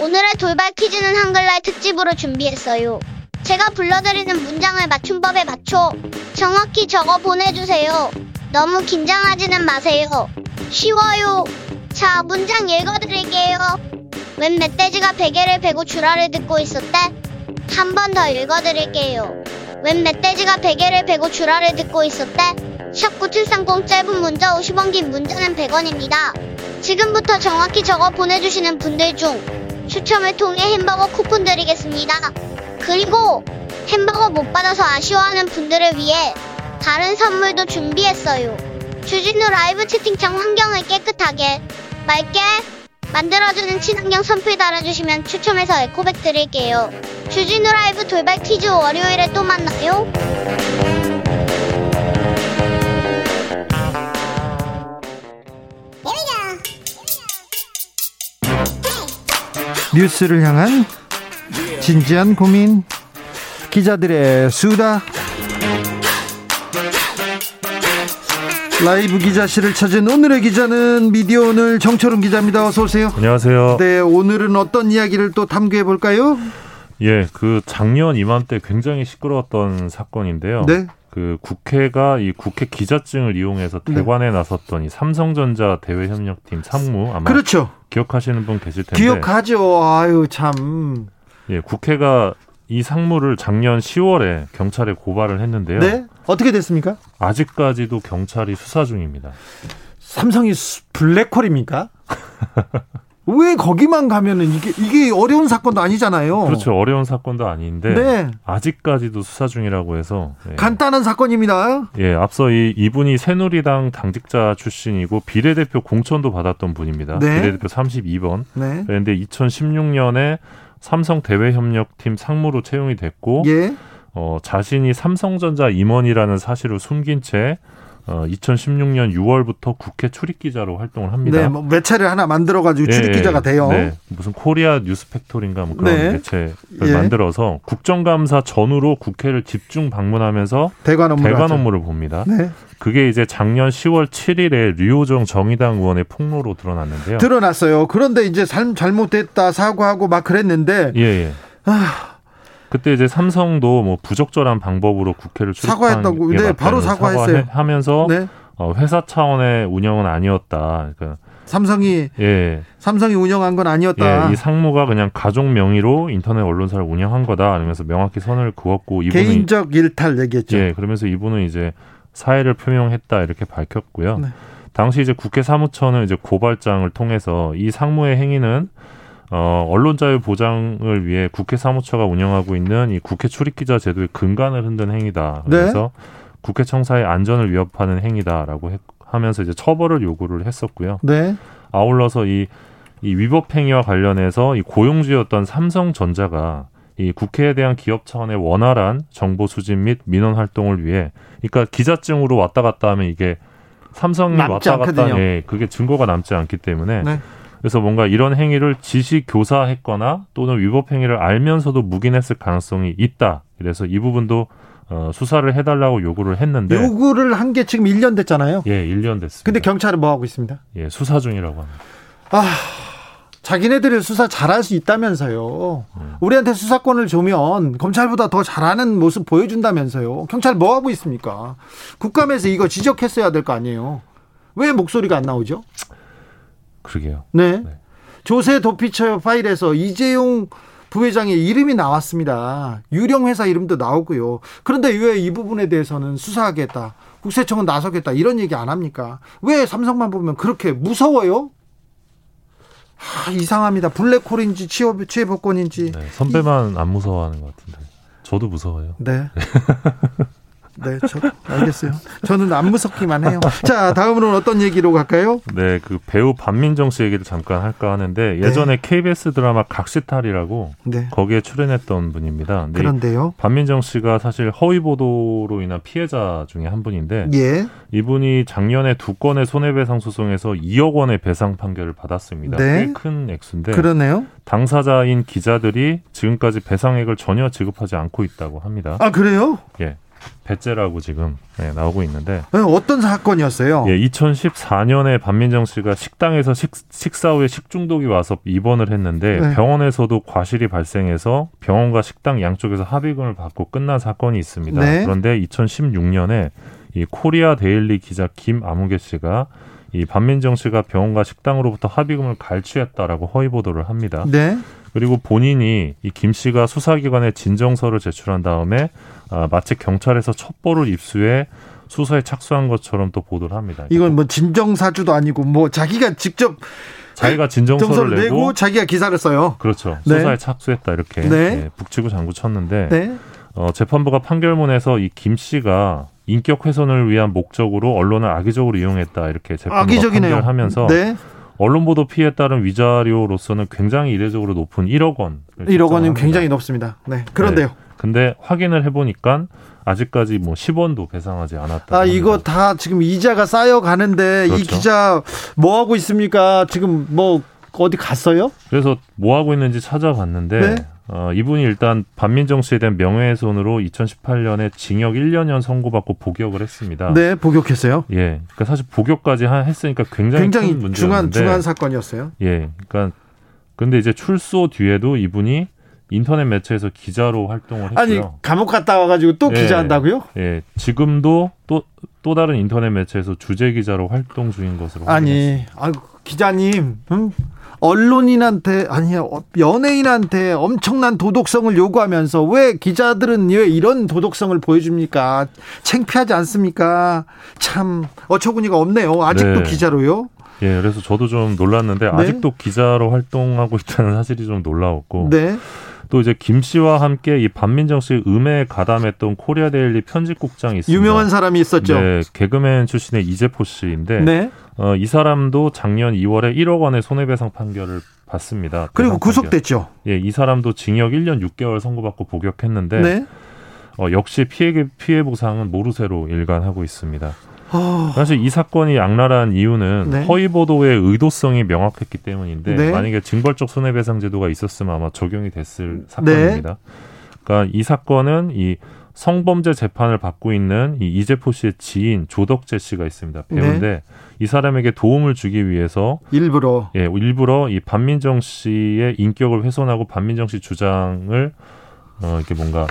오늘의 돌발 퀴즈는 한글날 특집으로 준비했어요. 제가 불러드리는 문장을 맞춤법에 맞춰 정확히 적어 보내주세요. 너무 긴장하지는 마세요. 쉬워요. 자, 문장 읽어드릴게요. 웬 멧돼지가 베개를 베고 주라를 듣고 있었대? 한 번 더 읽어드릴게요. 웬 멧돼지가 베개를 베고 주라를 듣고 있었대? 샵9730 짧은 문자 50원 긴 문자는 100원입니다. 지금부터 정확히 적어 보내주시는 분들 중 추첨을 통해 햄버거 쿠폰 드리겠습니다. 그리고 햄버거 못 받아서 아쉬워하는 분들을 위해 다른 선물도 준비했어요. 주진우 라이브 채팅창 환경을 깨끗하게 맑게 만들어주는 친환경 선풀 달아주시면 추첨해서 에코백 드릴게요. 주진우 라이브 돌발 퀴즈 월요일에 또 만나요. 뉴스를 향한 진지한 고민 기자들의 수다 라이브 기자실을 찾은 오늘의 기자는 미디어 오늘 정철웅 기자입니다. 어서 오세요. 안녕하세요. 네, 오늘은 어떤 이야기를 또 탐구해 볼까요? 예, 그 작년 이맘때 굉장히 시끄러웠던 사건인데요. 네. 그 국회가 이 국회 기자증을 이용해서 네. 대관에 나섰던 이 삼성전자 대외협력팀 상무 아마 그렇죠. 기억하시는 분 계실 텐데 기억하죠. 아유 참. 예, 국회가 이 상무를 작년 10월에 경찰에 고발을 했는데요. 네. 어떻게 됐습니까? 아직까지도 경찰이 수사 중입니다. 삼성이 수- 블랙홀입니까? 왜 거기만 가면은 이게 이게 어려운 사건도 아니잖아요. 그렇죠. 어려운 사건도 아닌데 네. 아직까지도 수사 중이라고 해서 예. 간단한 사건입니다. 예, 앞서 이 이분이 새누리당 당직자 출신이고 비례대표 공천도 받았던 분입니다. 네. 비례대표 32번. 네. 그런데 2016년에 삼성 대외 협력팀 상무로 채용이 됐고 예. 어, 자신이 삼성전자 임원이라는 사실을 숨긴 채 어, 2016년 6월부터 국회 출입 기자로 활동을 합니다. 네, 뭐 매체를 하나 만들어 가지고 출입 예, 기자가 돼요. 네, 무슨 코리아 뉴스팩토리인가 뭐 그런 네. 매체를 예. 만들어서 국정감사 전후로 국회를 집중 방문하면서 대관 업무를 대관. 업무를 봅니다. 네. 그게 이제 작년 10월 7일에 류호정 정의당 의원의 폭로로 드러났는데요. 드러났어요. 그런데 이제 삶 잘못됐다 사과하고 막 그랬는데 예, 예. 아, 그때 이제 삼성도 뭐 부적절한 방법으로 국회를 사과했다고. 게 네, 바로 사과했어요. 사과하면서 네. 어, 회사 차원의 운영은 아니었다. 그러니까 삼성이 예, 삼성이 운영한 건 아니었다. 예, 이 상무가 그냥 가족 명의로 인터넷 언론사를 운영한 거다. 이러면서 명확히 선을 그었고 이분은 개인적 일탈 얘기했죠. 예, 그러면서 이분은 이제 사의를 표명했다 이렇게 밝혔고요. 네. 당시 이제 국회 사무처는 이제 고발장을 통해서 이 상무의 행위는 어, 언론 자유 보장을 위해 국회 사무처가 운영하고 있는 이 국회 출입 기자 제도의 근간을 흔든 행위다. 네. 그래서 국회 청사의 안전을 위협하는 행위다라고 했- 하면서 이제 처벌을 요구를 했었고요. 네. 아울러서 이, 이 위법 행위와 관련해서 이 고용주였던 삼성전자가 이 국회에 대한 기업 차원의 원활한 정보 수집 및 민원 활동을 위해, 그러니까 기자증으로 왔다 갔다 하면 이게 삼성이 왔다 갔다. 예, 그게 증거가 남지 않기 때문에 네. 그래서 뭔가 이런 행위를 지시 교사했거나 또는 위법 행위를 알면서도 묵인했을 가능성이 있다. 그래서 이 부분도 어, 수사를 해달라고 요구를 했는데, 요구를 한 게 지금 1년 됐잖아요. 예, 1년 됐습니다. 근데 경찰은 뭐 하고 있습니다? 예, 수사 중이라고 합니다. 아, 자기네들이 수사 잘할 수 있다면서요. 음. 우리한테 수사권을 주면 검찰보다 더 잘하는 모습 보여준다면서요. 경찰 뭐 하고 있습니까? 국감에서 이거 지적했어야 될 거 아니에요. 왜 목소리가 안 나오죠? 그러게요. 네. 네. 조세 도피처 파일에서 이재용 부회장의 이름이 나왔습니다. 유령 회사 이름도 나오고요. 그런데 왜 이 부분에 대해서는 수사하겠다. 국세청은 나서겠다. 이런 얘기 안 합니까? 왜 삼성만 보면 그렇게 무서워요? 아, 이상합니다. 블랙홀인지 취업, 취업권인지. 네, 선배만 안 무서워하는 것 같은데 저도 무서워요. 네. 네, 저, 알겠어요. 저는 안 무섭기만 해요. 자, 다음으로는 어떤 얘기로 갈까요? 네, 그 배우 반민정 씨 얘기를 잠깐 할까 하는데 예전에 KBS 드라마 각시탈이라고 네. 거기에 출연했던 분입니다. 그런데요. 반민정 씨가 사실 허위 보도로 인한 피해자 중에 한 분인데 예. 이분이 작년에 두 건의 손해배상 소송에서 2억 원의 배상 판결을 받았습니다. 네. 꽤큰 액수인데 그러네요. 당사자인 기자들이 지금까지 배상액을 전혀 지급하지 않고 있다고 합니다. 아, 그래요? 예. 배째라고 지금 네, 나오고 있는데 네, 어떤 사건이었어요? 예, 2014년에 반민정 씨가 식당에서 식, 식사 후에 식중독이 와서 입원을 했는데 네. 병원에서도 과실이 발생해서 병원과 식당 양쪽에서 합의금을 받고 끝난 사건이 있습니다. 네. 그런데 2016년에 이 코리아 데일리 기자 김아무개 씨가 이 반민정 씨가 병원과 식당으로부터 합의금을 갈취했다라고 허위 보도를 합니다. 네. 그리고 본인이 이 김 씨가 수사기관에 진정서를 제출한 다음에 아, 마치 경찰에서 첩보를 입수해 수사에 착수한 것처럼 또 보도를 합니다. 이건 뭐 진정사주도 아니고 뭐 자기가 직접 자기가 진정서를 정서를 내고, 내고 자기가 기사를 써요. 그렇죠 네. 수사에 착수했다 이렇게 네. 예, 북치고 장구 쳤는데 네. 어, 재판부가 판결문에서 이 김 씨가 인격 훼손을 위한 목적으로 언론을 악의적으로 이용했다 이렇게 재판부가 악의적이네요. 판결하면서 네. 언론 보도 피해에 따른 위자료로서는 굉장히 이례적으로 높은 1억 원. 1억 원이면 굉장히 높습니다. 네. 그런데요. 근데 확인을 해보니까 아직까지 뭐 10원도 배상하지 않았다. 아, 이거 다 지금 이자가 쌓여 가는데 이 그렇죠. 기자 뭐 하고 있습니까? 지금 뭐 어디 갔어요? 그래서 뭐 하고 있는지 찾아봤는데 네. 어, 이분이 일단 반민정 씨에 대한 명예훼손으로 2018년에 징역 1년형 선고받고 복역을 했습니다. 네, 복역했어요. 예, 그러니까 사실 복역까지 하- 했으니까 굉장히, 굉장히 큰 중한 문제였는데 중한 사건이었어요. 예, 그러니까 근데 이제 출소 뒤에도 이분이 인터넷 매체에서 기자로 활동을 했고요. 아니, 감옥 갔다 와 가지고 또 예. 기자 한다고요? 예, 지금도 또또 다른 인터넷 매체에서 주재 기자로 활동 중인 것으로 아니, 아이고, 기자님, 음? 언론인한테 아니야 어, 연예인한테 엄청난 도덕성을 요구하면서 왜 기자들은 왜 이런 도덕성을 보여줍니까? 창피하지 않습니까? 참 어처구니가 없네요. 아직도 네. 기자로요? 예, 그래서 저도 좀 놀랐는데 아직도 기자로 활동하고 있다는 사실이 좀 놀라웠고 네, 또 이제 김 씨와 함께 이 반민정 씨 음해에 가담했던 코리아 데일리 편집국장이 있습니다. 유명한 사람이 있었죠. 네, 개그맨 출신의 이재포 씨인데 네. 어, 이 사람도 작년 2월에 1억 원의 손해배상 판결을 받습니다. 그리고. 구속됐죠. 예, 이 사람도 징역 1년 6개월 선고받고 복역했는데 네. 어, 역시 피해 피해 보상은 모르쇠로 일관하고 있습니다. 어, 사실 이 사건이 악랄한 이유는 네. 허위 보도의 의도성이 명확했기 때문인데 네. 만약에 징벌적 손해배상 제도가 있었으면 아마 적용이 네. 됐을 사건입니다. 그러니까 이 사건은 이 성범죄 재판을 받고 있는 이 이재포 씨의 지인 조덕재 씨가 있습니다. 배우인데 네. 이 사람에게 도움을 주기 위해서 일부러 예, 일부러 이 반민정 씨의 인격을 훼손하고 반민정 씨 주장을 어 이렇게 뭔가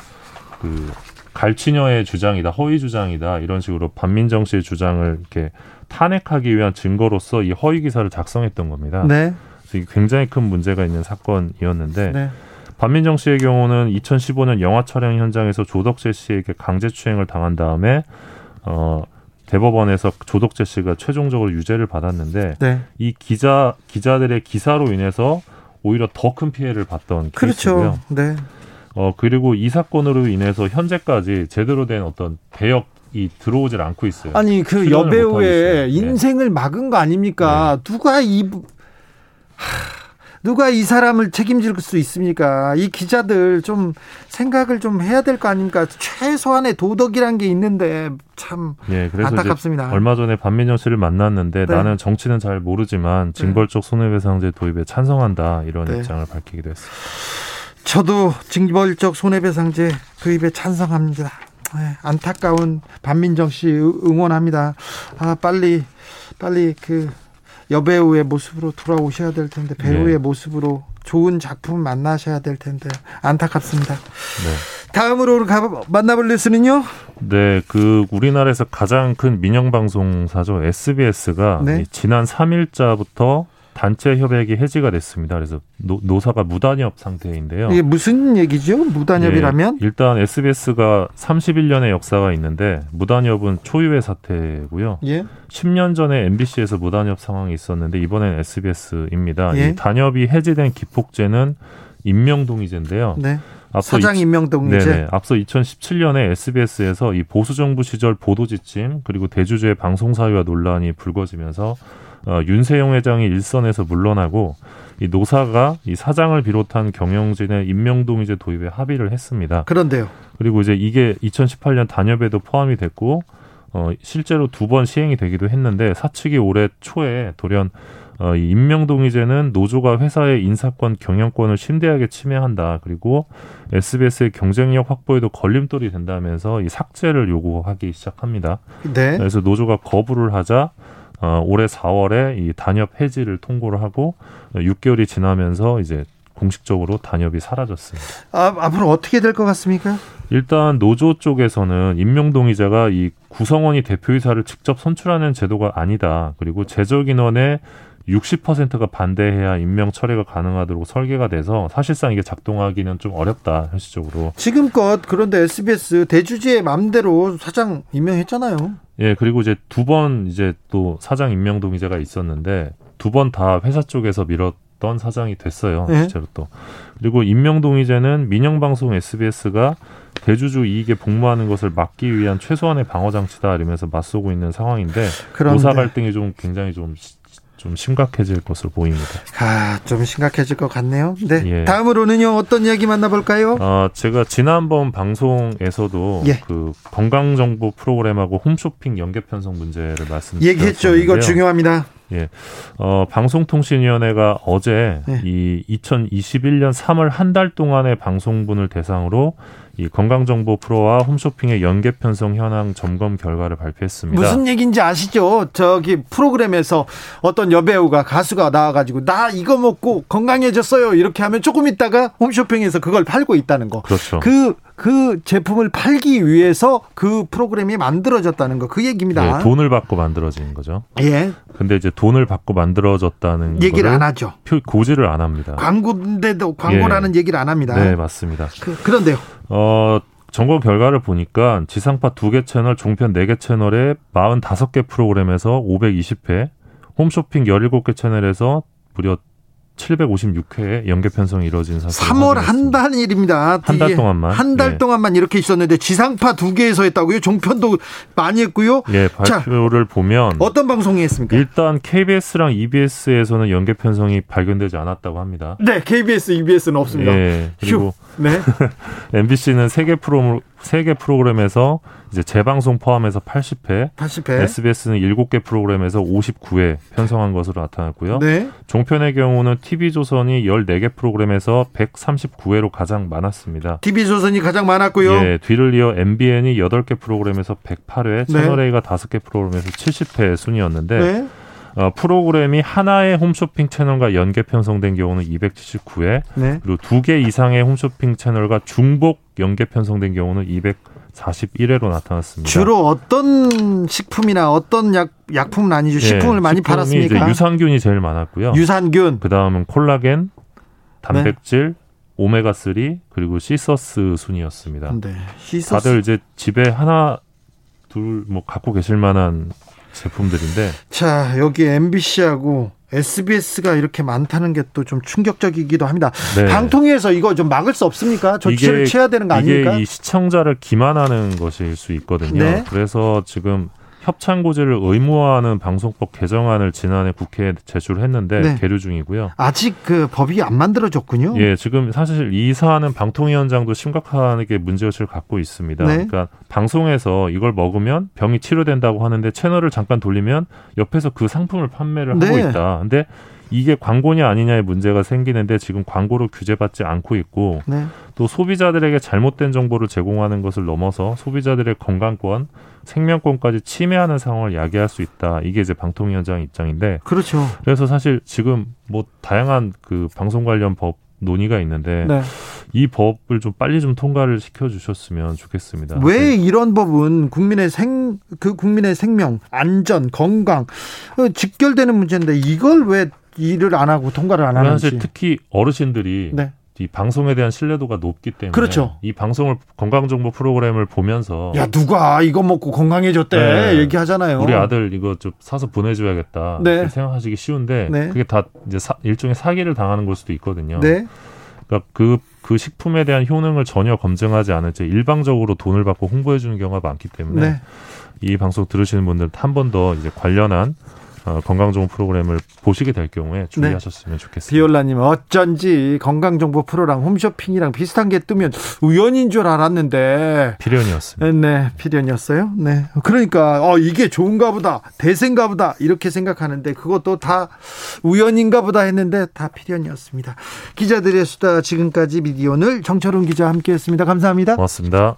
그 갈취녀의 주장이다, 허위 주장이다 이런 식으로 반민정 씨의 주장을 이렇게 탄핵하기 위한 증거로서 이 허위 기사를 작성했던 겁니다. 네. 그래서 굉장히 큰 문제가 있는 사건이었는데 네. 반민정 씨의 경우는 2015년 영화 촬영 현장에서 조덕재 씨에게 강제 추행을 당한 다음에 어 대법원에서 조덕재 씨가 최종적으로 유죄를 받았는데 네. 이 기자 기자들의 기사로 인해서 오히려 더 큰 피해를 봤던 케이스고요. 그렇죠. 네. 어 그리고 이 사건으로 인해서 현재까지 제대로 된 어떤 배역이 들어오질 않고 있어요. 아니 그 여배우의. 네. 인생을 막은 거 아닙니까? 누가 이 부- 하, 누가 이 사람을 책임질 수 있습니까? 이 기자들 좀 생각을 좀 해야 될 거 아닙니까? 최소한의 도덕이란 게 있는데 참 예, 그래서 안타깝습니다. 얼마 전에 반민정 씨를 만났는데 네. 나는 정치는 잘 모르지만 징벌적 손해배상제 도입에 찬성한다 이런 네. 입장을 밝히기도 했습니다. 저도 징벌적 손해배상제 도입에 찬성합니다. 네, 안타까운 반민정 씨 응원합니다. 아 빨리 빨리 그 여배우의 모습으로 돌아오셔야 될 텐데 배우의 네. 모습으로 좋은 작품 만나셔야 될 텐데 안타깝습니다. 네. 다음으로 가, 만나볼 뉴스는요. 네, 그 우리나라에서 가장 큰 민영 방송사죠 SBS가 네. 지난 3일자부터 단체 협약이 해지가 됐습니다. 그래서 노, 노사가 무단협 상태인데요. 이게 무슨 얘기죠? 무단협이라면? 예, 일단 SBS가 31년의 역사가 있는데 무단협은 초유의 사태고요. 예. 10년 전에 MBC에서 무단협 상황이 있었는데 이번엔 SBS입니다. 예. 이 단협이 해지된 기폭제는 임명동의제인데요. 네. 앞서 사장 이- 임명 동의제. 네네. 앞서 2017년에 SBS에서 이 보수 정부 시절 보도 지침 그리고 대주주의 방송 사유와 논란이 불거지면서 어, 윤세용 회장이 일선에서 물러나고 이 노사가 이 사장을 비롯한 경영진의 임명동의제 도입에 합의를 했습니다. 그런데요. 그리고 이제 이게 2018년 단협에도 포함이 됐고 어 실제로 두 번 시행이 되기도 했는데 사측이 올해 초에 돌연 어, 이 임명동의제는 노조가 회사의 인사권, 경영권을 심대하게 침해한다. 그리고 SBS의 경쟁력 확보에도 걸림돌이 된다면서 이 삭제를 요구하기 시작합니다. 네. 그래서 노조가 거부를 하자 어, 올해 4월에 이 단협 해지를 통보를 하고 어, 6개월이 지나면서 이제 공식적으로 단협이 사라졌습니다. 아, 앞으로 어떻게 될 것 같습니까? 일단 노조 쪽에서는 임명 동의자가 이 구성원이 대표이사를 직접 선출하는 제도가 아니다. 그리고 재적 인원의 60%가 반대해야 임명 처리가 가능하도록 설계가 돼서 사실상 이게 작동하기는 좀 어렵다 현실적으로. 지금껏 그런데 SBS 대주주의 맘대로 사장 임명했잖아요. 예 그리고 이제 두 번 이제 또 사장 임명 동의자가 있었는데 두 번 다 회사 쪽에서 밀었 던 사장이 됐어요 네. 실제로 또 그리고 임명 동의제는 민영방송 SBS가 대주주 이익에 복무하는 것을 막기 위한 최소한의 방어 장치다 이러면서 맞서고 있는 상황인데 그런데 노사 갈등이 좀 굉장히 좀 좀 심각해질 것으로 보입니다. 아, 좀 심각해질 것 같네요. 네. 예. 다음으로는요. 어떤 이야기 만나볼까요? 아, 제가 지난번 방송에서도 예. 그 건강 정보 프로그램하고 홈쇼핑 연계 편성 문제를 말씀드렸었는데요. 얘기했죠. 이거 중요합니다. 어, 방송통신위원회가 어제 네. 이 2021년 3월 한 달 동안의 방송분을 대상으로 이 건강정보 프로와 홈쇼핑의 연계 편성 현황 점검 결과를 발표했습니다. 무슨 얘기인지 아시죠? 저기 프로그램에서 어떤 여배우가 가수가 나와가지고 나 이거 먹고 건강해졌어요. 이렇게 하면 조금 있다가 홈쇼핑에서 그걸 팔고 있다는 거. 그렇죠. 그, 그 제품을 팔기 위해서 그 프로그램이 만들어졌다는 거. 그 얘기입니다. 예, 돈을 받고 만들어진 거죠. 예. 근데 이제 돈을 받고 만들어졌다는 얘기를 안 하죠. 표- 고지를 안 합니다. 광고인데도 광고라는 얘기를 안 합니다. 네, 맞습니다. 그, 그런데요. 어, 점검 결과를 보니까 지상파 2개 채널, 종편 4개 채널에 45개 프로그램에서 520회, 홈쇼핑 17개 채널에서 무려 756회의 연계 편성이 이루어진 사실을 3월 한. 달 일입니다. 한달 이게 동안만. 한달 예. 동안만 이렇게 있었는데 지상파 두 개에서 했다고요? 종편도 많이 했고요. 예, 자, 발표를 보면 어떤 방송이 했습니까? 일단 KBS랑 EBS에서는 연계 편성이 발견되지 않았다고 합니다. 네, KBS, EBS는 없습니다. 예. 그리고 네. MBC는 3개 프로 3개 프로그램에서 이제 재방송 포함해서 80회, 80회. SBS는 7개 프로그램에서 59회 편성한 것으로 나타났고요. 네. 종편의 경우는 TV조선이 14개 프로그램에서 139회로 가장 많았습니다. TV조선이 가장 많았고요. 예, 뒤를 이어 MBN이 8개 프로그램에서 108회, 네. 채널A가 5개 프로그램에서 70회 순이었는데 네. 어, 프로그램이 하나의 홈쇼핑 채널과 연계 편성된 경우는 279회, 네. 그리고 두 개 이상의 홈쇼핑 채널과 중복 연계 편성된 경우는 241회로 나타났습니다. 주로 어떤 식품이나 어떤 약, 약품은 아니죠. 예, 식품을 많이 식품이 팔았습니까? 유산균이 제일 많았고요. 유산균. 그 다음은 콜라겐, 단백질, 네. 오메가 3 그리고 시서스 순이었습니다. 네. 시소스. 다들 이제 집에 하나 둘 뭐 갖고 계실 만한 제품들인데 자, 여기 MBC하고 SBS가 이렇게 많다는 게 또 좀 충격적이기도 합니다. 네. 방통위에서 이거 좀 막을 수 없습니까? 조치를 취해야 되는 거 아닙니까? 이게 이 시청자를 기만하는 것일 수 있거든요. 네. 그래서 지금 협찬고지를 의무화하는 방송법 개정안을 지난해 국회에 제출했는데 네. 계류 중이고요. 아직 그 법이 안 만들어졌군요. 예, 지금 사실 이 사안은 방통위원장도 심각하게 문제의식을 갖고 있습니다. 네. 그러니까 방송에서 이걸 먹으면 병이 치료된다고 하는데 채널을 잠깐 돌리면 옆에서 그 상품을 판매를 하고 네. 있다. 근데 이게 광고냐 아니냐의 문제가 생기는데 지금 광고로 규제받지 않고 있고 네. 또 소비자들에게 잘못된 정보를 제공하는 것을 넘어서 소비자들의 건강권, 생명권까지 침해하는 상황을 야기할 수 있다. 이게 이제 방통위원장 입장인데 그렇죠. 그래서 사실 지금 뭐 다양한 그 방송 관련 법 논의가 있는데 네. 이 법을 좀 빨리 좀 통과를 시켜 주셨으면 좋겠습니다. 왜 네. 이런 법은 국민의 생, 그 국민의 생명, 안전, 건강, 어, 직결되는 문제인데 이걸 왜 일을 안 하고 통과를 안 하는지. 사실 특히 어르신들이 네. 이 방송에 대한 신뢰도가 높기 때문에 그렇죠. 이 방송을 건강 정보 프로그램을 보면서 야, 누가 이거 먹고 건강해졌대. 네. 얘기하잖아요. 우리 아들 이거 좀 사서 보내줘야겠다 네. 생각하시기 쉬운데 네. 그게 다 이제 사- 일종의 사기를 당하는 걸 수도 있거든요. 네. 그러니까 그, 그 식품에 대한 효능을 전혀 검증하지 않은 채 일방적으로 돈을 받고 홍보해 주는 경우가 많기 때문에 네. 이 방송 들으시는 분들 한번 더 이제 관련한 어, 건강 좋은 프로그램을 보시게 될 경우에 주의하셨으면 좋겠습니다. 비올라님 어쩐지 건강정보 프로랑 홈쇼핑이랑 비슷한 게 뜨면 우연인 줄 알았는데 필연이었습니다. 네, 필연이었어요. 네. 그러니까 어 이게 좋은가 보다. 대세인가 보다. 이렇게 생각하는데 그것도 다 우연인가 보다 했는데 다 필연이었습니다. 기자들의 수다 지금까지 미디어오늘 정철훈 기자 함께 했습니다. 감사합니다. 고맙습니다.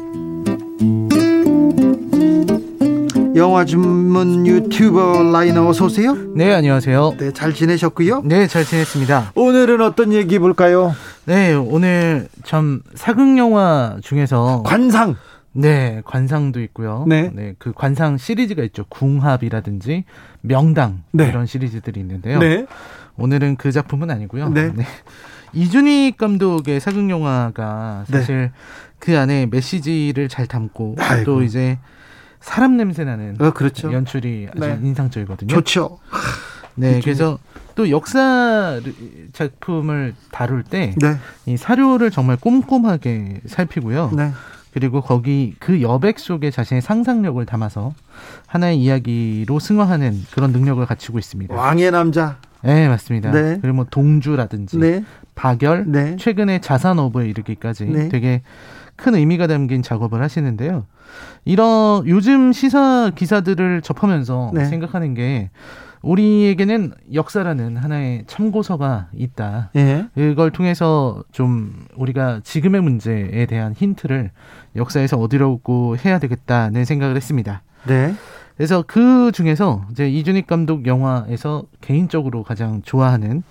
영화 전문 유튜버 라이너 어서 오세요. 네, 안녕하세요. 네, 잘 지내셨고요. 네, 잘 지냈습니다. 오늘은 어떤 얘기 볼까요? 네, 오늘 참 사극 영화 중에서 관상. 네, 관상도 있고요. 네. 그 관상 시리즈가 있죠. 궁합이라든지 명당 네. 이런 시리즈들이 있는데요. 네. 오늘은 그 작품은 아니고요. 네. 이준익 감독의 사극 영화가 사실 그 안에 메시지를 잘 담고 아이고. 또 이제 사람 냄새 나는 어, 그렇죠. 연출이 아주 네. 인상적이거든요. 좋죠. 네. 그래서 또 역사 작품을 다룰 때 네. 이 사료를 정말 꼼꼼하게 살피고요. 네. 그리고 거기 그 여백 속에 자신의 상상력을 담아서 하나의 이야기로 승화하는 그런 능력을 갖추고 있습니다. 왕의 남자. 네, 맞습니다. 네. 그리고 뭐 동주라든지 네. 박열, 네. 최근에 자산어부에 이르기까지 네. 되게 큰 의미가 담긴 작업을 하시는데요. 이런 요즘 시사 기사들을 접하면서 네. 생각하는 게 우리에게는 역사라는 하나의 참고서가 있다. 예. 그걸 통해서 좀 우리가 지금의 문제에 대한 힌트를 역사에서 얻으려고 해야 되겠다는 생각을 했습니다. 네. 그래서 그 중에서 이제 이준익 감독 영화에서 개인적으로 가장 좋아하는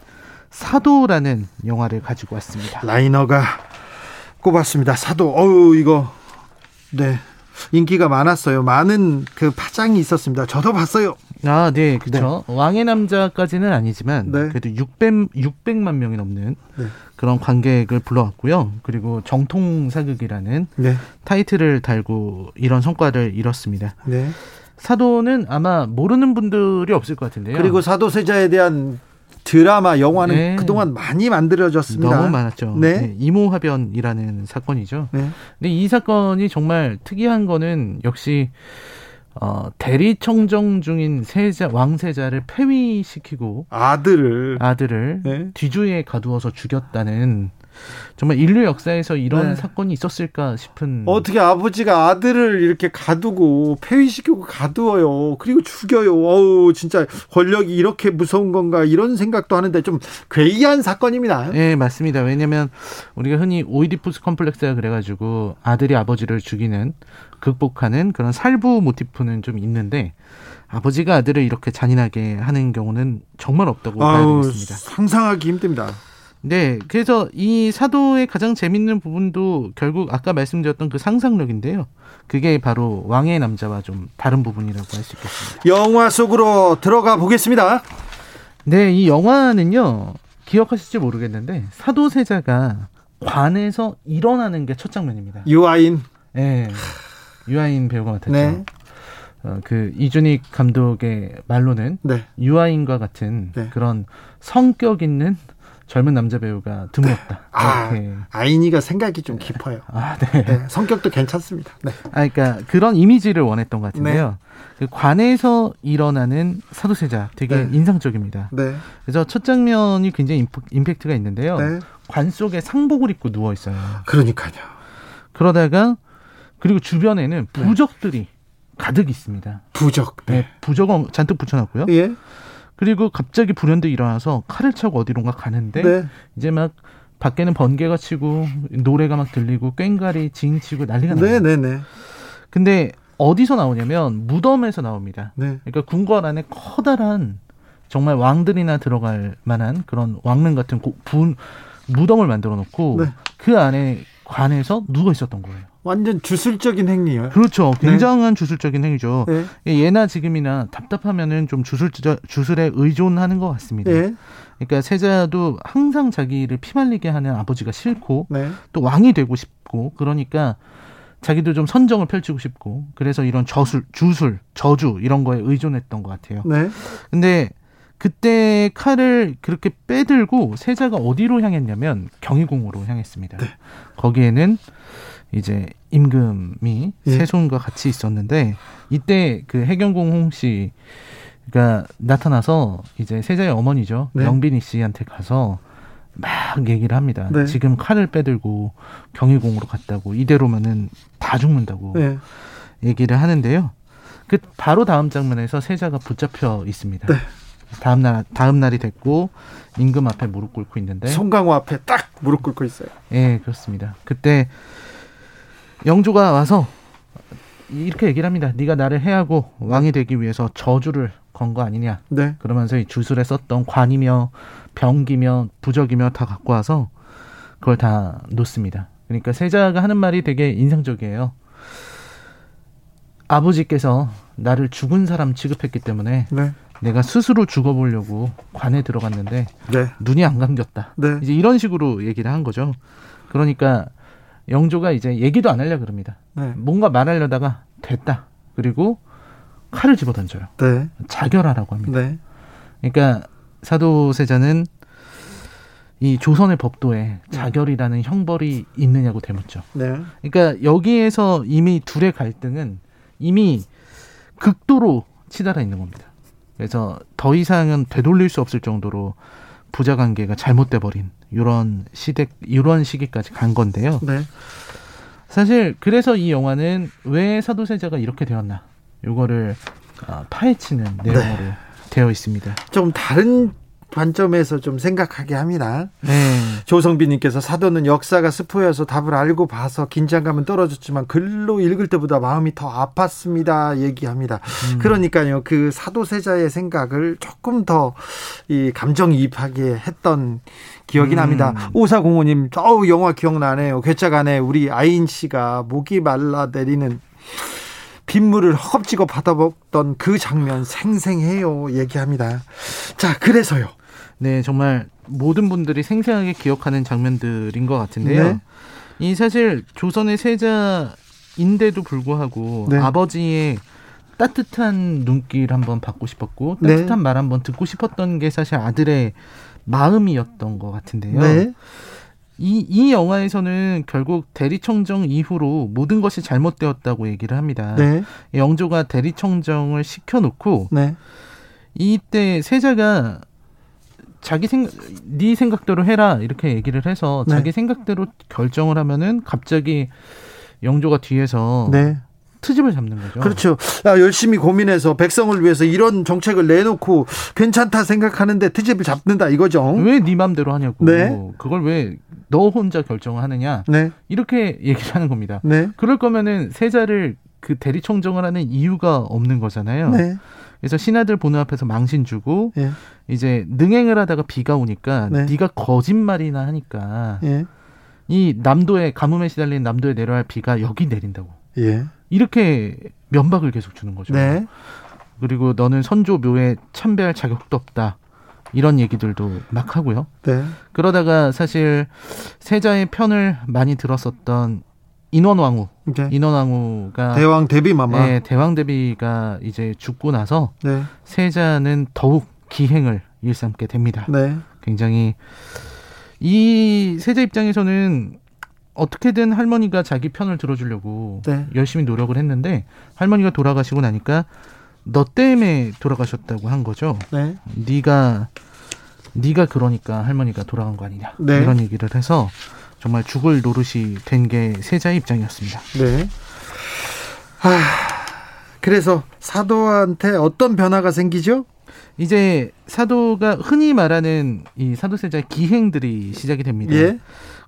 사도라는 영화를 가지고 왔습니다. 라이너가 꼽았습니다. 사도. 어우, 이거. 네. 인기가 많았어요. 많은 그 파장이 있었습니다. 저도 봤어요. 아, 네, 그렇죠. 왕의 남자까지는 아니지만 네. 그래도 600 600만 명이 넘는 네. 그런 관객을 불러왔고요. 그리고 정통 사극이라는 네. 타이틀을 달고 이런 성과를 이뤘습니다. 네. 사도는 아마 모르는 분들이 없을 것 같은데요. 그리고 사도세자에 대한 드라마, 영화는 네. 그동안 많이 만들어졌습니다. 너무 많았죠. 네. 네, 임오화변이라는 사건이죠. 네. 근데 이 사건이 정말 특이한 거는 역시 어, 대리청정 중인 세자 왕세자를 폐위시키고 아들을. 아들을 네. 뒤주에 가두어서 죽였다는 정말 인류 역사에서 이런 네. 사건이 있었을까 싶은 어떻게 아버지가 아들을 이렇게 가두고 폐위시키고 가두어요. 그리고 죽여요. 어우, 진짜 권력이 이렇게 무서운 건가 이런 생각도 하는데 좀 괴이한 사건입니다. 네, 맞습니다. 왜냐면 우리가 흔히 오이디푸스 컴플렉스가 그래가지고 아들이 아버지를 죽이는 극복하는 그런 살부 모티프는 좀 있는데 아버지가 아들을 이렇게 잔인하게 하는 경우는 정말 없다고 봐야 아우, 되겠습니다. 상상하기 힘듭니다. 네, 그래서 이 사도의 가장 재밌는 부분도 결국 아까 말씀드렸던 그 상상력인데요. 그게 바로 왕의 남자와 좀 다른 부분이라고 할 수 있겠습니다. 영화 속으로 들어가 보겠습니다. 네, 이 영화는요. 기억하실지 모르겠는데 사도세자가 관에서 일어나는 게 첫 장면입니다. 유아인. 네. 유아인 배우가 맡았죠. 네. 어, 그 이준익 감독의 말로는 네. 유아인과 같은 네. 그런 성격 있는 젊은 남자 배우가 드물었다. 아, 이렇게. 아인이가 생각이 좀 깊어요. 아, 네. 네, 성격도 괜찮습니다. 네. 아, 그러니까 그런 이미지를 원했던 것 같은데요. 그 관에서 일어나는 사도세자 되게 네. 인상적입니다. 네. 그래서 첫 장면이 굉장히 임팩- 임팩트가 있는데요. 네. 관 속에 상복을 입고 누워 있어요. 그러니까요. 그러다가 그리고 주변에는 부적들이 가득 있습니다. 부적. 네, 네. 부적을 잔뜩 붙여놨고요. 예. 그리고 갑자기 불현듯 일어나서 칼을 차고 어디론가 가는데 네. 이제 막 밖에는 번개가 치고 노래가 막 들리고 꽹가리 징치고 난리가 나요. 네, 네, 네. 근데 어디서 나오냐면 무덤에서 나옵니다. 네. 그러니까 궁궐 안에 커다란 정말 왕들이나 들어갈 만한 그런 왕릉 같은 고, 분 무덤을 만들어 놓고 네. 그 안에 관에서 누워 있었던 거예요. 완전 주술적인 행위예요. 그렇죠. 굉장한 주술적인 행위죠. 네. 예나 지금이나 답답하면은 좀 주술 주술에 의존하는 것 같습니다. 예. 그러니까 세자도 항상 자기를 피말리게 하는 아버지가 싫고 네. 또 왕이 되고 싶고 그러니까 자기도 좀 선정을 펼치고 싶고 그래서 이런 저술, 주술, 저주 이런 거에 의존했던 것 같아요. 네. 근데 그때 칼을 그렇게 빼들고 세자가 어디로 향했냐면 경희궁으로 향했습니다. 네. 거기에는 이제 임금이 예. 세손과 같이 있었는데 이때 그 해경궁 홍 씨가 나타나서 이제 세자의 어머니죠 네. 영빈이 씨한테 가서 막 얘기를 합니다. 네. 지금 칼을 빼들고 경희궁으로 갔다고 이대로면은 다 죽는다고 네. 얘기를 하는데요. 그 바로 다음 장면에서 세자가 붙잡혀 있습니다. 네. 다음 날 다음 날이 됐고 임금 앞에 무릎 꿇고 있는데 송강호 앞에 딱 무릎 꿇고 있어요. 예, 그렇습니다. 그때 영조가 와서 이렇게 얘기를 합니다. 네가 나를 해하고 왕이 되기 위해서 저주를 건 거 아니냐. 네. 그러면서 이 주술에 썼던 관이며 병기며 부적이며 다 갖고 와서 그걸 다 놓습니다. 그러니까 세자가 하는 말이 되게 인상적이에요. 아버지께서 나를 죽은 사람 취급했기 때문에 네. 내가 스스로 죽어보려고 관에 들어갔는데 네. 눈이 안 감겼다. 네. 이제 이런 식으로 얘기를 한 거죠. 그러니까 영조가 이제 얘기도 안 하려 그럽니다. 네. 뭔가 말하려다가 됐다. 그리고 칼을 집어 던져요. 네. 자결하라고 합니다. 네. 그러니까 사도세자는 이 조선의 법도에 자결이라는 형벌이 있느냐고 대묻죠. 네. 그러니까 여기에서 이미 둘의 갈등은 이미 극도로 치달아 있는 겁니다. 그래서 더 이상은 되돌릴 수 없을 정도로 부자 관계가 잘못돼 버린 이런 시대 이런 시기까지 간 건데요. 네. 사실 그래서 이 영화는 왜 사도세자가 이렇게 되었나 요거를 아, 파헤치는 내용으로 되어 있습니다. 좀 다른 관점에서 좀 생각하게 합니다. 네. 조성빈님께서 사도는 역사가 스포여서 답을 알고 봐서 긴장감은 떨어졌지만 글로 읽을 때보다 마음이 더 아팠습니다. 얘기합니다. 그러니까요, 그 사도세자의 생각을 조금 더 이 감정이입하게 했던 기억이 음. 납니다. 오사공호님, 어우 영화 기억나네요. 괴짜간에 우리 아인 씨가 목이 말라 내리는 빗물을 허겁지겁 받아먹던 그 장면 생생해요. 얘기합니다. 자, 그래서요. 네, 정말 모든 분들이 생생하게 기억하는 장면들인 것 같은데요. 네. 이 사실 조선의 세자인데도 불구하고 네. 아버지의 따뜻한 눈길 한번 받고 싶었고 네. 따뜻한 말 한번 듣고 싶었던 게 사실 아들의 마음이었던 것 같은데요. 네. 이, 이 영화에서는 결국 대리청정 이후로 모든 것이 잘못되었다고 얘기를 합니다. 네. 영조가 대리청정을 시켜놓고 네. 이때 세자가 자기 생각, 네 생각대로 해라 이렇게 얘기를 해서 네. 자기 생각대로 결정을 하면은 갑자기 영조가 뒤에서 네. 트집을 잡는 거죠. 그렇죠. 아, 열심히 고민해서 백성을 위해서 이런 정책을 내놓고 괜찮다 생각하는데 트집을 잡는다 이거죠. 왜 네 맘대로 하냐고. 네. 그걸 왜 너 혼자 결정을 하느냐. 네. 이렇게 얘기를 하는 겁니다. 네. 그럴 거면은 세자를 그 대리청정을 하는 이유가 없는 거잖아요. 네. 그래서 신하들 보는 앞에서 망신 주고 예. 이제 능행을 하다가 비가 오니까 네. 네가 거짓말이나 하니까 예. 이 남도에 가뭄에 시달린 남도에 내려야 할 비가 여기 내린다고 예. 이렇게 면박을 계속 주는 거죠. 네. 그리고 너는 선조 묘에 참배할 자격도 없다. 이런 얘기들도 막 하고요. 네. 그러다가 사실 세자의 편을 많이 들었었던 인원왕후, 이제 인원왕후가 대왕 대비 마마. 네, 대왕 대비가 이제 죽고 나서 네. 세자는 더욱 기행을 일삼게 됩니다. 네. 굉장히 이 세자 입장에서는 어떻게든 할머니가 자기 편을 들어주려고 네. 열심히 노력을 했는데 할머니가 돌아가시고 나니까 너 때문에 돌아가셨다고 한 거죠. 네. 네가 네가 그러니까 할머니가 돌아간 거 아니냐 네. 이런 얘기를 해서 정말 죽을 노릇이 된 게 세자의 입장이었습니다. 네. 아, 그래서 사도한테 어떤 변화가 생기죠? 이제 사도가 흔히 말하는 이 사도세자의 기행들이 시작이 됩니다. 예.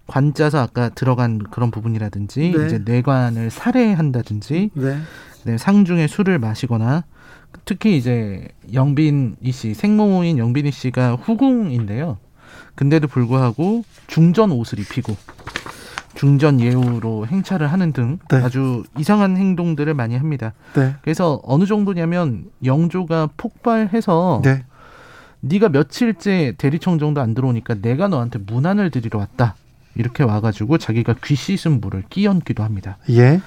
관짜서 아까 들어간 그런 부분이라든지 네. 이제 뇌관을 살해한다든지 네. 네, 상중에 술을 마시거나 특히 이제 영빈 이 씨 생모인 영빈이 씨가 후궁인데요. 근데도 불구하고 중전 옷을 입히고 중전 예우로 행차를 하는 등 네. 아주 이상한 행동들을 많이 합니다. 네. 그래서 어느 정도냐면 영조가 폭발해서 네. 네가 며칠째 대리청 정도 안 들어오니까 내가 너한테 문안을 드리러 왔다. 이렇게 와가지고 자기가 귀 씻은 물을 끼얹기도 합니다. 예.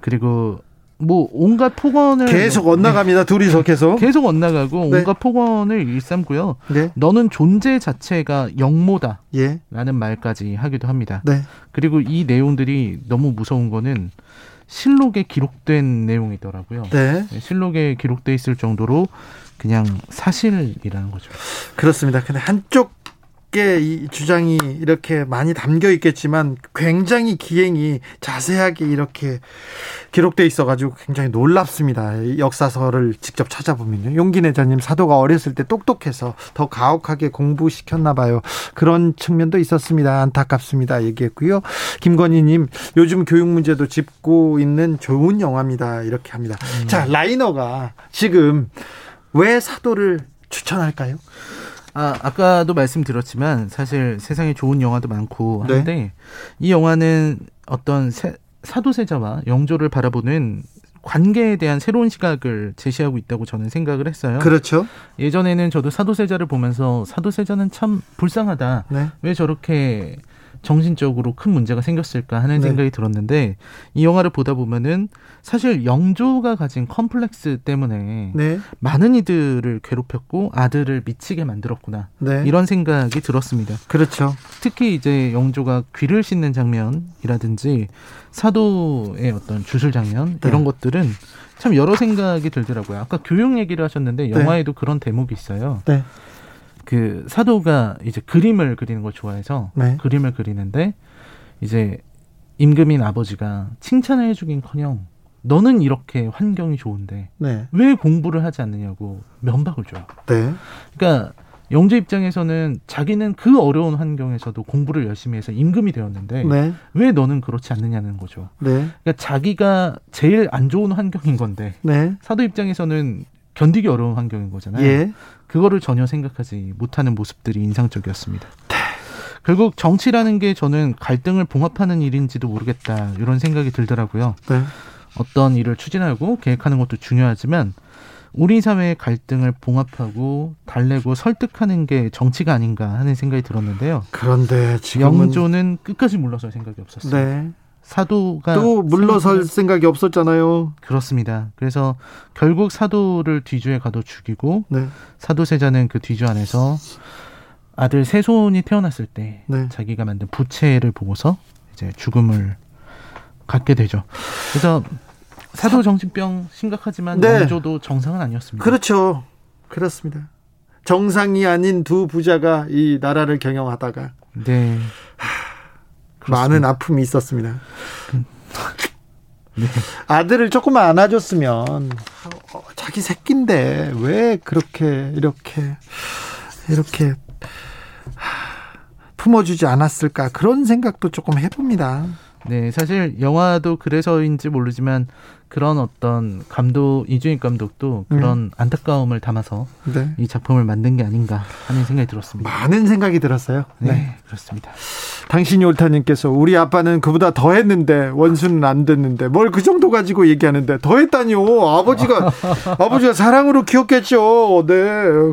그리고 뭐 온갖 폭언을 계속 엇나갑니다. 둘이서 계속. 계속 엇나가고 네. 온갖 폭언을 일삼고요. 네. 너는 존재 자체가 영모다라는 예. 말까지 하기도 합니다. 네. 그리고 이 내용들이 너무 무서운 거는 실록에 기록된 내용이더라고요. 네. 실록에 기록돼 있을 정도로 그냥 사실이라는 거죠. 그렇습니다. 근데 한쪽 의이 주장이 이렇게 많이 담겨 있겠지만 굉장히 기행이 자세하게 이렇게 기록돼 있어가지고 굉장히 놀랍습니다. 이 역사서를 직접 찾아보면요. 용기 내자님 사도가 어렸을 때 똑똑해서 더 가혹하게 공부시켰나 봐요. 그런 측면도 있었습니다. 안타깝습니다. 얘기했고요. 김건희님 요즘 교육 문제도 짚고 있는 좋은 영화입니다. 이렇게 합니다. 자 라이너가 지금 왜 사도를 추천할까요? 아, 아까도 말씀드렸지만 사실 세상에 좋은 영화도 많고 네. 한데 이 영화는 어떤 세- 사도세자와 영조를 바라보는 관계에 대한 새로운 시각을 제시하고 있다고 저는 생각을 했어요. 그렇죠. 예전에는 저도 사도세자를 보면서 사도세자는 참 불쌍하다. 네. 왜 저렇게 정신적으로 큰 문제가 생겼을까 하는 네. 생각이 들었는데 이 영화를 보다 보면은 사실 영조가 가진 컴플렉스 때문에 네. 많은 이들을 괴롭혔고 아들을 미치게 만들었구나 네. 이런 생각이 들었습니다. 그렇죠. 특히 이제 영조가 귀를 씻는 장면이라든지 사도의 어떤 주술 장면 네. 이런 것들은 참 여러 생각이 들더라고요. 아까 교육 얘기를 하셨는데 영화에도 그런 대목이 있어요. 네. 그 사도가 이제 그림을 그리는 걸 좋아해서 네. 그림을 그리는데 이제 임금인 아버지가 칭찬을 해주긴커녕 너는 이렇게 환경이 좋은데 네. 왜 공부를 하지 않느냐고 면박을 줘요. 네. 그러니까 영조 입장에서는 자기는 그 어려운 환경에서도 공부를 열심히 해서 임금이 되었는데 네. 왜 너는 그렇지 않느냐는 거죠. 네. 그러니까 자기가 제일 안 좋은 환경인 건데 네. 사도 입장에서는 견디기 어려운 환경인 거잖아요. 예. 그거를 전혀 생각하지 못하는 모습들이 인상적이었습니다. 네. 결국 정치라는 게 저는 갈등을 봉합하는 일인지도 모르겠다 이런 생각이 들더라고요. 네. 어떤 일을 추진하고 계획하는 것도 중요하지만 우리 사회의 갈등을 봉합하고 달래고 설득하는 게 정치가 아닌가 하는 생각이 들었는데요. 그런데 지금은 영조는 끝까지 물러설 생각이 없었어요. 네. 사도가 또 물러설 생각보다- 생각이 없었잖아요. 그렇습니다. 그래서 결국 사도를 뒤주에 가둬 죽이고 네. 사도세자는 그 뒤주 안에서 아들 세손이 태어났을 때 네. 자기가 만든 부채를 보고서 이제 죽음을 갖게 되죠. 그래서 사도 정신병 심각하지만 네. 영조도 정상은 아니었습니다. 그렇죠. 그렇습니다. 정상이 아닌 두 부자가 이 나라를 경영하다가 네. 많은 아픔이 있었습니다. 네. 아들을 조금만 안아줬으면 어, 자기 새끼인데 왜 그렇게 이렇게 이렇게 하, 품어주지 않았을까 그런 생각도 조금 해봅니다. 네, 사실 영화도 그래서인지 모르지만 그런 어떤 감독 이주인 감독도 그런 안타까움을 담아서 네. 이 작품을 만든 게 아닌가 하는 생각이 들었습니다. 많은 생각이 들었어요. 네, 네. 그렇습니다. 당신이 옳다님께서 우리 아빠는 그보다 더 했는데 원수는 안 됐는데 뭘 그 정도 가지고 얘기하는데 더 했다니요. 아버지가 아버지가 사랑으로 키웠겠죠. 네.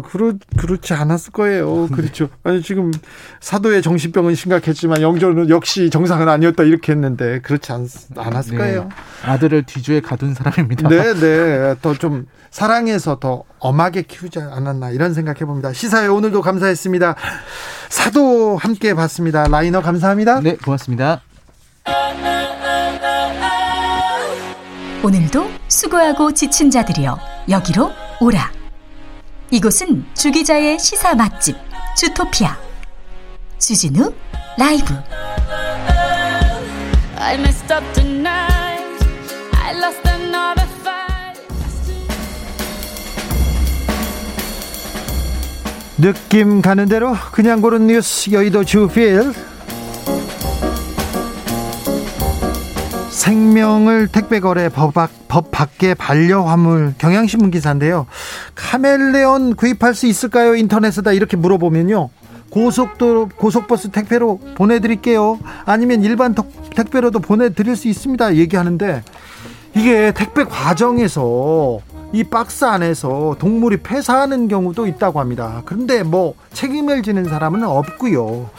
그렇 그렇지 않았을 거예요. 그렇죠. 아니 지금 사도의 정신병은 심각했지만 영조는 역시 정상은 아니었다 이렇게 했는데 그렇지 않, 않았을 네. 거예요. 아들을 뒤주에 가둔 사람입니다. 네, 네. 더 좀 사랑해서 더 엄하게 키우지 않았나 이런 생각해 봅니다. 시사회 오늘도 감사했습니다. 사도 함께 봤습니다. 라이너 감사합니다. 네, 고맙습니다. 오늘도 수고하고 지친 자들이여 여기로 오라. 이곳은 주기자의 시사 맛집 주토피아 주진우 라이브 I messed up tonight. 느낌 가는 대로 그냥 고른 뉴스 여의도 주필. 생명을 택배 거래 법, 밖- 법 밖의 반려화물 경향신문 기사인데요. 카멜레온 구입할 수 있을까요? 인터넷에다 이렇게 물어보면요. 고속도로 고속버스 택배로 보내드릴게요. 아니면 일반 덕- 택배로도 보내드릴 수 있습니다. 얘기하는데 이게 택배 과정에서 이 박스 안에서 동물이 폐사하는 경우도 있다고 합니다. 그런데 뭐 책임을 지는 사람은 없고요.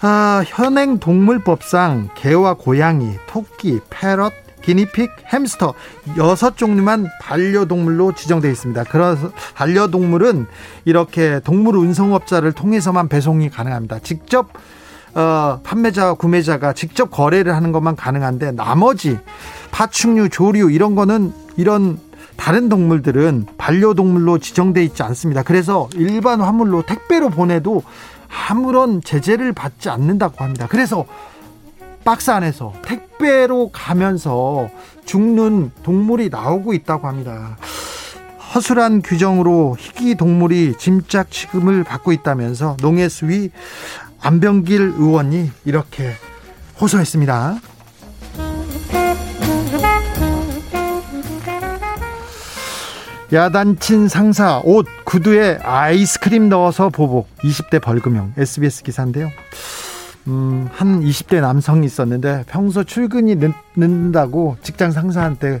아, 현행 동물법상 개와 고양이, 토끼, 패럿, 기니픽, 햄스터 여섯 종류만 반려동물로 지정되어 있습니다. 그래서 반려동물은 이렇게 동물 운송업자를 통해서만 배송이 가능합니다. 직접 어, 판매자와 구매자가 직접 거래를 하는 것만 가능한데 나머지 파충류, 조류 이런 거는 이런 다른 동물들은 반려동물로 지정돼 있지 않습니다. 그래서 일반 화물로 택배로 보내도 아무런 제재를 받지 않는다고 합니다. 그래서 박스 안에서 택배로 가면서 죽는 동물이 나오고 있다고 합니다. 허술한 규정으로 희귀 동물이 짐작 취급을 받고 있다면서 농해수위 안병길 의원이 이렇게 호소했습니다. 야단친 상사 옷 구두에 아이스크림 넣어서 보복 20대 벌금형 SBS 기사인데요. 음, 한 20대 남성이 있었는데 평소 출근이 늦, 늦는다고 직장 상사한테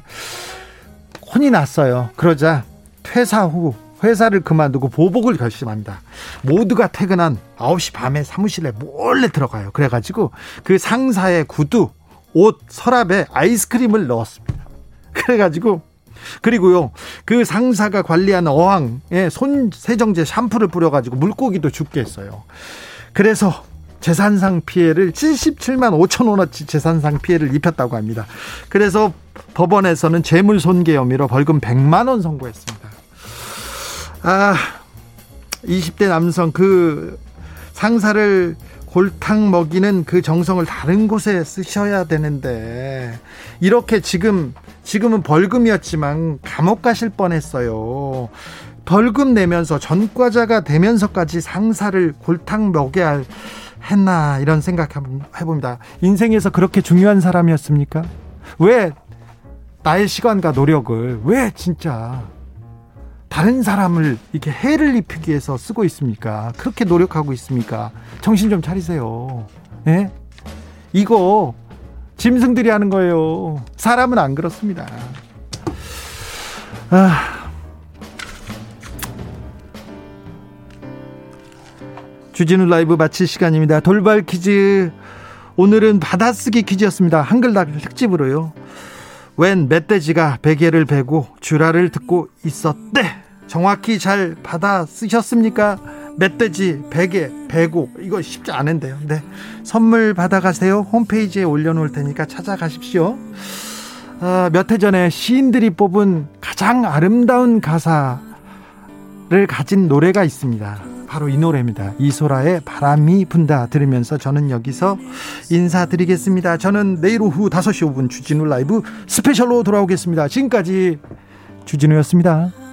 혼이 났어요. 그러자 퇴사 후 회사를 그만두고 보복을 결심합니다. 모두가 퇴근한 9시 밤에 사무실에 몰래 들어가요. 그래가지고 그 상사의 구두, 옷, 서랍에 아이스크림을 넣었습니다. 그래가지고 그리고요 그 상사가 관리하는 어항에 손 세정제 샴푸를 뿌려가지고 물고기도 죽게 했어요. 그래서 재산상 피해를 77만 5천 원어치 재산상 피해를 입혔다고 합니다. 그래서 법원에서는 재물 손괴 혐의로 벌금 100만 원 선고했습니다. 아, 20대 남성 그 상사를 골탕 먹이는 그 정성을 다른 곳에 쓰셔야 되는데 이렇게 지금 지금은 벌금이었지만 감옥 가실 뻔했어요. 벌금 내면서 전과자가 되면서까지 상사를 골탕 먹여야 할- 했나 이런 생각 해봅니다. 인생에서 그렇게 중요한 사람이었습니까? 왜 나의 시간과 노력을 왜 진짜 다른 사람을 이렇게 해를 입히기 위해서 쓰고 있습니까? 그렇게 노력하고 있습니까? 정신 좀 차리세요. 예? 이거 짐승들이 하는 거예요. 사람은 안 그렇습니다. 아. 주진우 라이브 마칠 시간입니다. 돌발 퀴즈. 오늘은 받아쓰기 퀴즈였습니다. 한글날 특집으로요. 웬 멧돼지가 베개를 베고 주라를 듣고 있었대. 정확히 잘 받아 쓰셨습니까? 멧돼지 베개 베고 이거 쉽지 않은데요. 네. 선물 받아가세요. 홈페이지에 올려놓을 테니까 찾아가십시오. 아, 몇해 전에 시인들이 뽑은 가장 아름다운 가사를 가진 노래가 있습니다. 바로 이 노래입니다. 이소라의 바람이 분다 들으면서 저는 여기서 인사드리겠습니다. 저는 내일 오후 5시 5분 주진우 라이브 스페셜로 돌아오겠습니다. 지금까지 주진우였습니다.